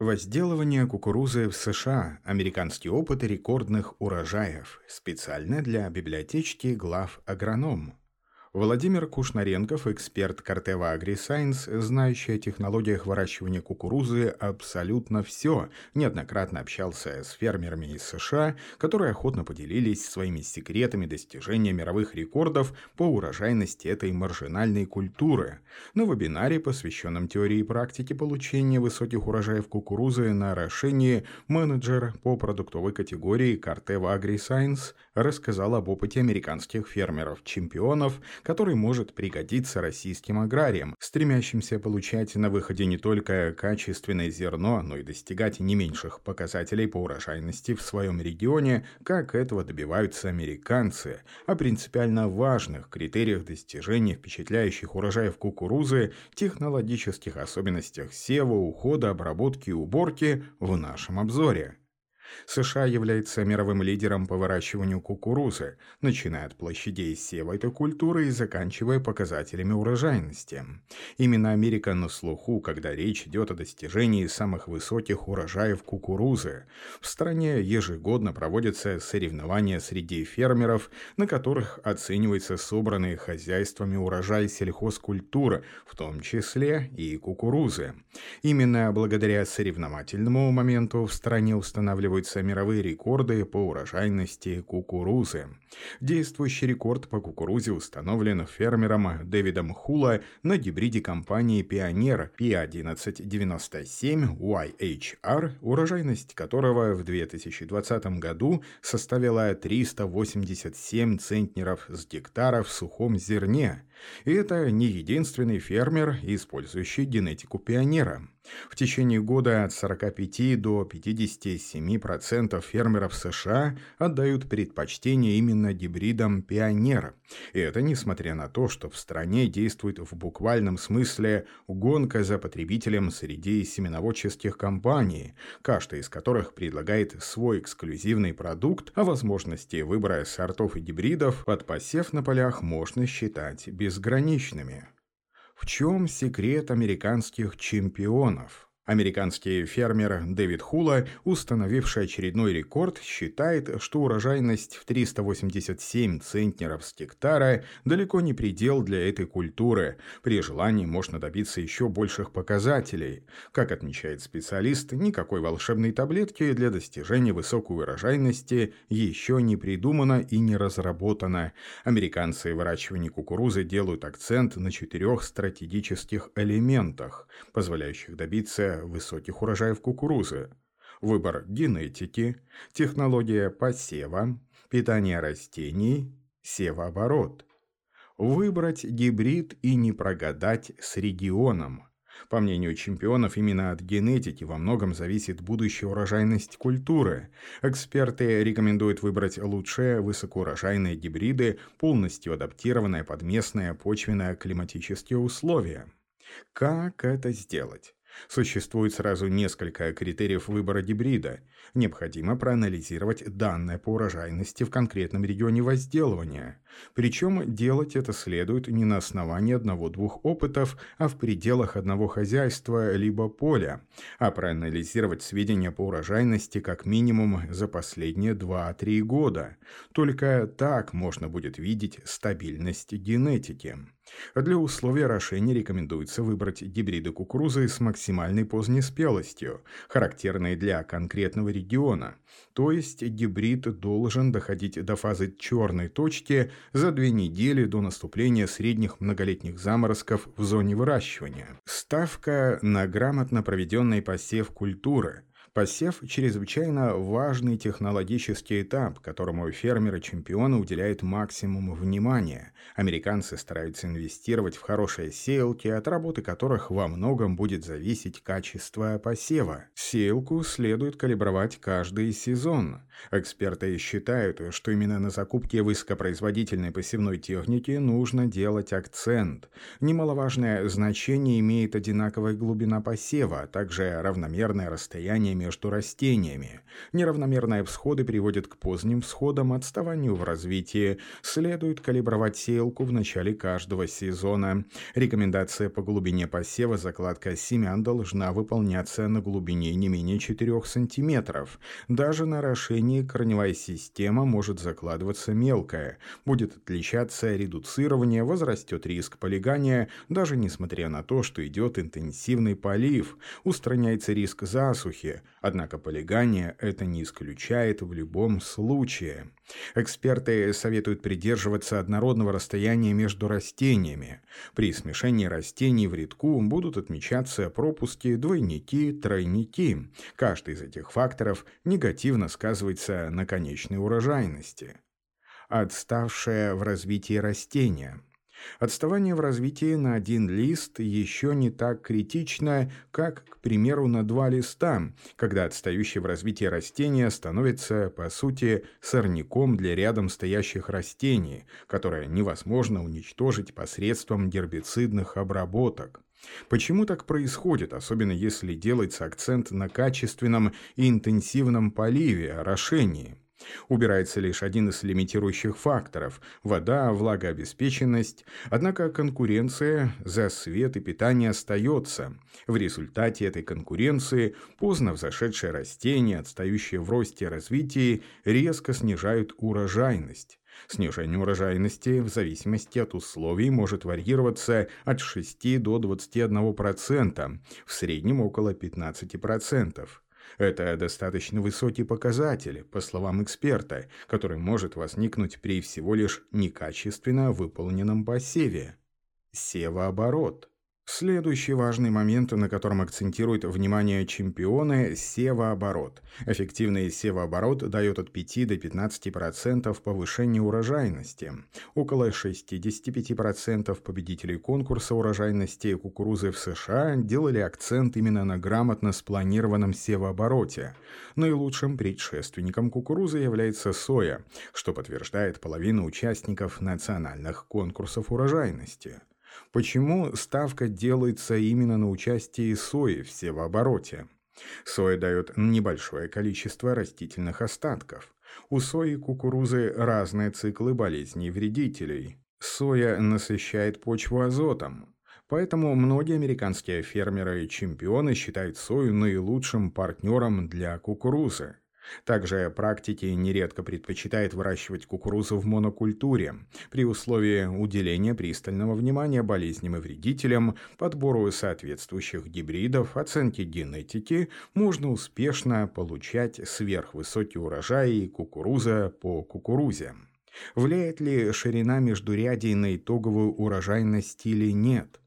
Возделывание кукурузы в США. Американский опыт рекордных урожаев. Специально для библиотечки глав агроном. Владимир Кушнаренков, эксперт Картева AgriScience, знающий о технологиях выращивания кукурузы абсолютно все, неоднократно общался с фермерами из США, которые охотно поделились своими секретами достижения мировых рекордов по урожайности этой маржинальной культуры. На вебинаре, посвященном теории и практике получения высоких урожаев кукурузы на орошении, менеджер по продуктовой категории Картева AgriScience рассказал об опыте американских фермеров-чемпионов, который может пригодиться российским аграриям, стремящимся получать на выходе не только качественное зерно, но и достигать не меньших показателей по урожайности в своем регионе, как этого добиваются американцы, о принципиально важных критериях достижения впечатляющих урожаев кукурузы, технологических особенностях сева, ухода, обработки и уборки в нашем обзоре. США является мировым лидером по выращиванию кукурузы, начиная от площадей сева этой культуры и заканчивая показателями урожайности. Именно Америка на слуху, когда речь идет о достижении самых высоких урожаев кукурузы. В стране ежегодно проводятся соревнования среди фермеров, на которых оценивается собранный хозяйствами урожай сельхозкультуры, в том числе и кукурузы. Именно благодаря соревновательному моменту в стране устанавливают устанавливаются мировые рекорды по урожайности кукурузы. Действующий рекорд по кукурузе установлен фермером Дэвидом Хула на гибриде компании Pioneer P1197YHR, урожайность которого в 2020 году составила 387 центнеров с гектара в сухом зерне. И это не единственный фермер, использующий генетику пионера. В течение года от 45 до 57% фермеров США отдают предпочтение именно гибридам пионер. И это несмотря на то, что в стране действует в буквальном смысле гонка за потребителем среди семеноводческих компаний, каждая из которых предлагает свой эксклюзивный продукт, а возможности выбора сортов и гибридов под посев на полях можно считать безграничными. В чем секрет американских чемпионов? Американский фермер Дэвид Хула, установивший очередной рекорд, считает, что урожайность в 387 центнеров с гектара далеко не предел для этой культуры. При желании можно добиться еще больших показателей. Как отмечает специалист, никакой волшебной таблетки для достижения высокой урожайности еще не придумано и не разработано. Американцы в выращивании кукурузы делают акцент на четырех стратегических элементах, позволяющих добиться высоких урожаев кукурузы, выбор генетики, технология посева, питание растений, севооборот. Выбрать гибрид и не прогадать с регионом. По мнению чемпионов, именно от генетики во многом зависит будущая урожайность культуры. Эксперты рекомендуют выбрать лучшие высокоурожайные гибриды, полностью адаптированные под местные почвенно-климатические условия. Как это сделать? Существует сразу несколько критериев выбора гибрида. Необходимо проанализировать данные по урожайности в конкретном регионе возделывания. Причем делать это следует не на основании одного-двух опытов, а в пределах одного хозяйства либо поля, а проанализировать сведения по урожайности как минимум за последние 2-3 года. Только так можно будет видеть стабильность генетики. Для условий орошения рекомендуется выбрать гибриды кукурузы с максимальной поздней спелостью, характерные для конкретного региона. То есть гибрид должен доходить до фазы черной точки за две недели до наступления средних многолетних заморозков в зоне выращивания. Ставка на грамотно проведенный посев культуры – Посев – чрезвычайно важный технологический этап, которому фермеры-чемпионы уделяют максимум внимания. Американцы стараются инвестировать в хорошие сеялки, от работы которых во многом будет зависеть качество посева. Сеялку следует калибровать каждый сезон. Эксперты считают, что именно на закупке высокопроизводительной посевной техники нужно делать акцент. Немаловажное значение имеет одинаковая глубина посева, а также равномерное расстояние между растениями. Неравномерные всходы приводят к поздним всходам, отставанию в развитии. Следует калибровать сеялку в начале каждого сезона. Рекомендация по глубине посева закладка семян должна выполняться на глубине не менее 4 см. Даже на орошении корневая система может закладываться мелкая. Будет отличаться редуцирование, возрастет риск полигания, даже несмотря на то, что идет интенсивный полив. Устраняется риск засухи, однако полигание это не исключает в любом случае. Эксперты советуют придерживаться однородного расстояния между растениями. При смешении растений в рядку будут отмечаться пропуски, двойники, тройники. Каждый из этих факторов негативно сказывается на конечной урожайности. Отставшее в развитии растения – Отставание в развитии на один лист еще не так критично, как, к примеру, на два листа, когда отстающее в развитии растение становится, по сути, сорняком для рядом стоящих растений, которое невозможно уничтожить посредством гербицидных обработок. Почему так происходит, особенно если делается акцент на качественном и интенсивном поливе, орошении? Убирается лишь один из лимитирующих факторов – вода, влагообеспеченность, однако конкуренция за свет и питание остается. В результате этой конкуренции поздно взошедшие растения, отстающие в росте и развитии, резко снижают урожайность. Снижение урожайности в зависимости от условий может варьироваться от 6 до 21%, в среднем около 15%. Это достаточно высокий показатель, по словам эксперта, который может возникнуть при всего лишь некачественно выполненном посеве. Севооборот. Следующий важный момент, на котором акцентируют внимание чемпионы – севооборот. Эффективный севооборот дает от 5 до 15% повышения урожайности. Около 65% победителей конкурса урожайности кукурузы в США делали акцент именно на грамотно спланированном севообороте. Наилучшим предшественником кукурузы является соя, что подтверждает половина участников национальных конкурсов урожайности. Почему ставка делается именно на участие сои в севообороте? Соя дает небольшое количество растительных остатков. У сои и кукурузы разные циклы болезней и вредителей. Соя насыщает почву азотом. Поэтому многие американские фермеры и чемпионы считают сою наилучшим партнером для кукурузы. Также практики нередко предпочитают выращивать кукурузу в монокультуре при условии уделения пристального внимания болезням и вредителям, подбору соответствующих гибридов, оценки генетики, можно успешно получать сверхвысокий урожай и кукуруза по кукурузе. Влияет ли ширина междурядий на итоговую урожайность или нет?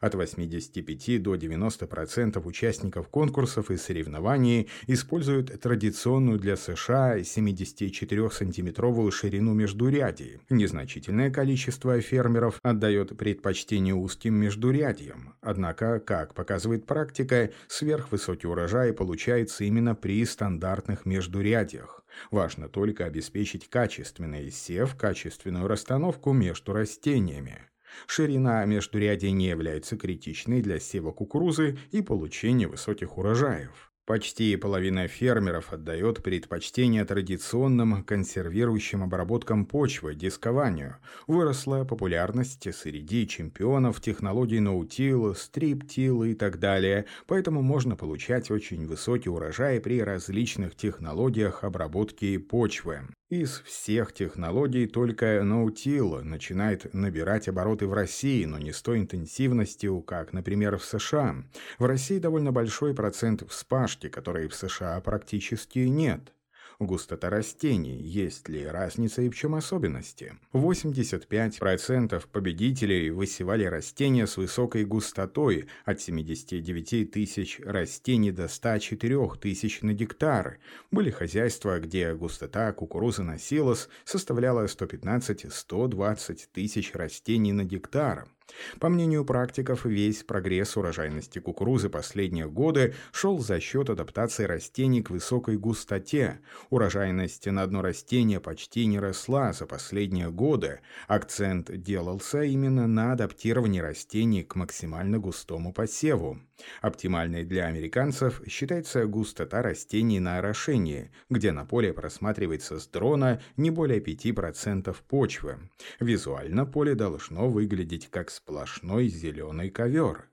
От 85 до 90% участников конкурсов и соревнований используют традиционную для США 74-сантиметровую ширину междурядий. Незначительное количество фермеров отдает предпочтение узким междурядьям. Однако, как показывает практика, сверхвысокий урожай получается именно при стандартных междурядьях. Важно только обеспечить качественный сев, качественную расстановку между растениями. Ширина междурядий не является критичной для сева кукурузы и получения высоких урожаев. Почти половина фермеров отдает предпочтение традиционным консервирующим обработкам почвы, дискованию. Выросла популярность среди чемпионов технологий ноутил, стриптил и так далее, поэтому можно получать очень высокий урожай при различных технологиях обработки почвы. Из всех технологий только ноутил начинает набирать обороты в России, но не с той интенсивностью, как, например, в США. В России довольно большой процент вспашки, которой в США практически нет. Густота растений, есть ли разница и в чем особенности. 85% победителей высевали растения с высокой густотой от 79 тысяч растений до 104 тысяч на гектар. Были хозяйства, где густота кукурузы на силос составляла 115-120 тысяч растений на гектар. По мнению практиков, весь прогресс урожайности кукурузы последние годы шел за счет адаптации растений к высокой густоте. Урожайность на одно растение почти не росла за последние годы. Акцент делался именно на адаптировании растений к максимально густому посеву. Оптимальной для американцев считается густота растений на орошении, где на поле просматривается с дрона не более 5% почвы. Визуально поле должно выглядеть как сплошной зеленый ковер.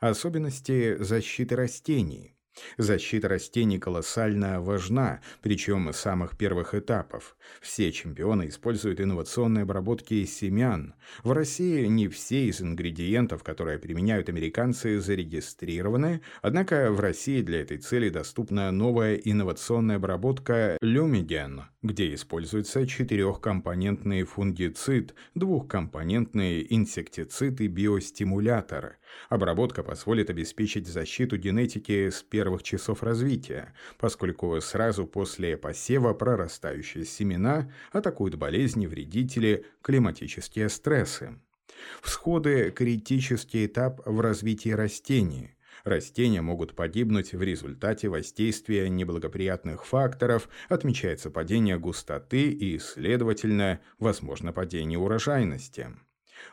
Особенности защиты растений. Защита растений колоссально важна, причем с самых первых этапов. Все чемпионы используют инновационные обработки семян. В России не все из ингредиентов, которые применяют американцы, зарегистрированы, однако в России для этой цели доступна новая инновационная обработка Lumigen, где используется четырехкомпонентный фунгицид, двухкомпонентный инсектицид и биостимулятор – Обработка позволит обеспечить защиту генетики с первых часов развития, поскольку сразу после посева прорастающие семена атакуют болезни, вредители, климатические стрессы. Всходы – критический этап в развитии растений. Растения могут погибнуть в результате воздействия неблагоприятных факторов, отмечается падение густоты и, следовательно, возможно падение урожайности.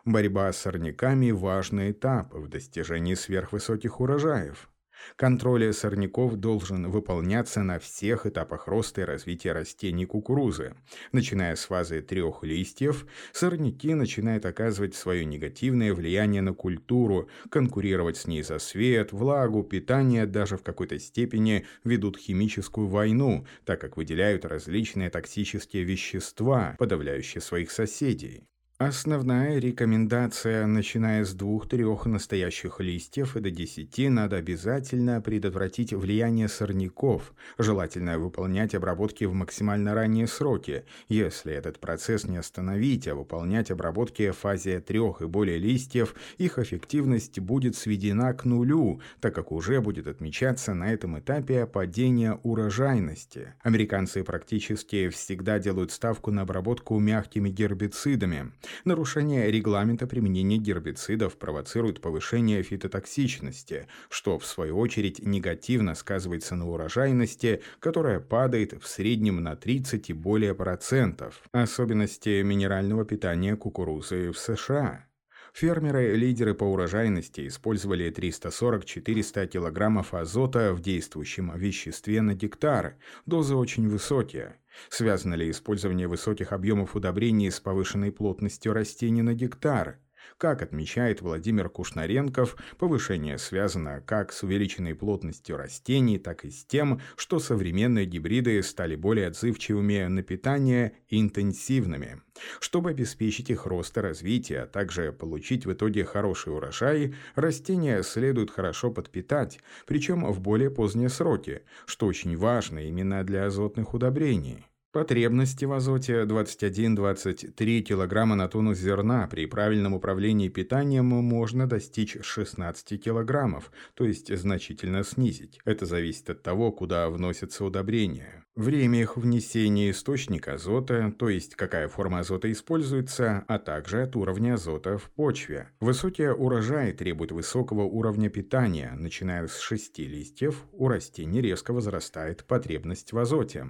Борьба с сорняками – важный этап в достижении сверхвысоких урожаев. Контроль сорняков должен выполняться на всех этапах роста и развития растений кукурузы. Начиная с фазы трех листьев, сорняки начинают оказывать свое негативное влияние на культуру, конкурировать с ней за свет, влагу, питание, даже в какой-то степени ведут химическую войну, так как выделяют различные токсические вещества, подавляющие своих соседей. Основная рекомендация, начиная с двух-трех настоящих листьев и до десяти, надо обязательно предотвратить влияние сорняков, желательно выполнять обработки в максимально ранние сроки. Если этот процесс не остановить, а выполнять обработки в фазе трех и более листьев, их эффективность будет сведена к нулю, так как уже будет отмечаться на этом этапе падение урожайности. Американцы практически всегда делают ставку на обработку мягкими гербицидами – Нарушение регламента применения гербицидов провоцирует повышение фитотоксичности, что в свою очередь негативно сказывается на урожайности, которая падает в среднем на 30 и более процентов. Особенности минерального питания кукурузы в США. Фермеры-лидеры по урожайности использовали 340-400 кг азота в действующем веществе на гектар. Дозы очень высокие. Связано ли использование высоких объемов удобрений с повышенной плотностью растений на гектар? Как отмечает Владимир Кушнаренков, повышение связано как с увеличенной плотностью растений, так и с тем, что современные гибриды стали более отзывчивыми на питание и интенсивными. Чтобы обеспечить их рост и развитие, а также получить в итоге хороший урожай, растения следует хорошо подпитать, причем в более поздние сроки, что очень важно именно для азотных удобрений. Потребности в азоте 21-23 кг на тонну зерна при правильном управлении питанием можно достичь 16 кг, то есть значительно снизить. Это зависит от того, куда вносятся удобрения. Время их внесения источника азота, то есть какая форма азота используется, а также от уровня азота в почве. Высокие урожаи требуют высокого уровня питания. Начиная с 6 листьев, у растений резко возрастает потребность в азоте.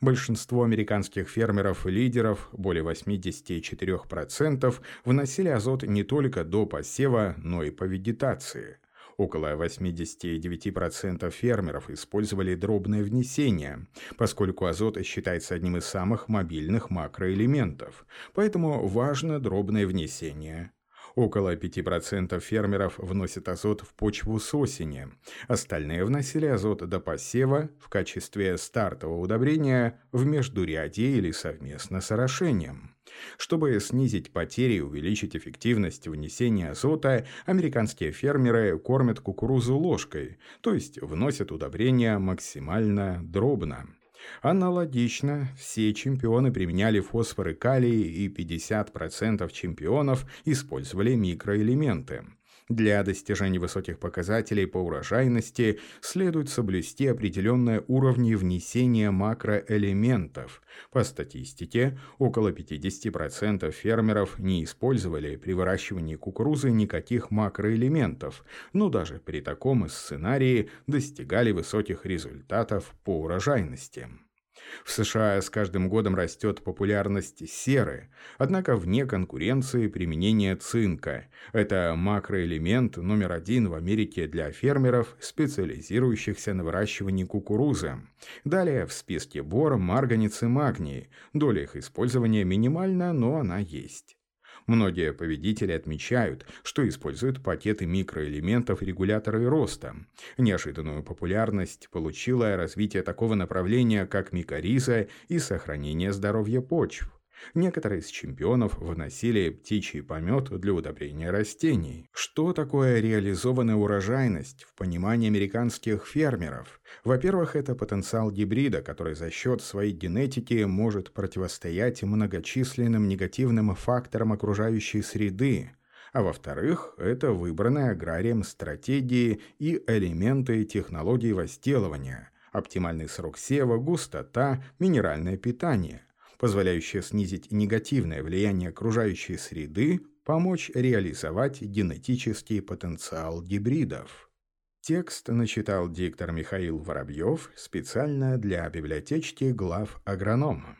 Большинство американских фермеров и лидеров, более 84%, вносили азот не только до посева, но и по вегетации. Около 89% фермеров использовали дробное внесение, поскольку азот считается одним из самых мобильных макроэлементов, поэтому важно дробное внесение. Около 5% фермеров вносят азот в почву с осени. Остальные вносили азот до посева в качестве стартового удобрения в междурядье или совместно с орошением. Чтобы снизить потери и увеличить эффективность внесения азота, американские фермеры кормят кукурузу ложкой, то есть вносят удобрения максимально дробно. Аналогично, все чемпионы применяли фосфор и калий, и 50% чемпионов использовали микроэлементы. Для достижения высоких показателей по урожайности следует соблюсти определенные уровни внесения макроэлементов. По статистике, около 50% фермеров не использовали при выращивании кукурузы никаких макроэлементов, но даже при таком сценарии достигали высоких результатов по урожайности. В США с каждым годом растет популярность серы, однако вне конкуренции применение цинка. Это макроэлемент номер один в Америке для фермеров, специализирующихся на выращивании кукурузы. Далее в списке бор, марганец и магний. Доля их использования минимальна, но она есть. Многие победители отмечают, что используют пакеты микроэлементов регуляторы роста. Неожиданную популярность получило развитие такого направления, как микориза и сохранение здоровья почв. Некоторые из чемпионов вносили птичий помет для удобрения растений. Что такое реализованная урожайность в понимании американских фермеров? Во-первых, это потенциал гибрида, который за счет своей генетики может противостоять многочисленным негативным факторам окружающей среды. А во-вторых, это выбранные аграрием стратегии и элементы технологий возделывания – оптимальный срок сева, густота, минеральное питание – позволяющая снизить негативное влияние окружающей среды, помочь реализовать генетический потенциал гибридов. Текст начитал диктор Михаил Воробьев специально для библиотечки глав агронома.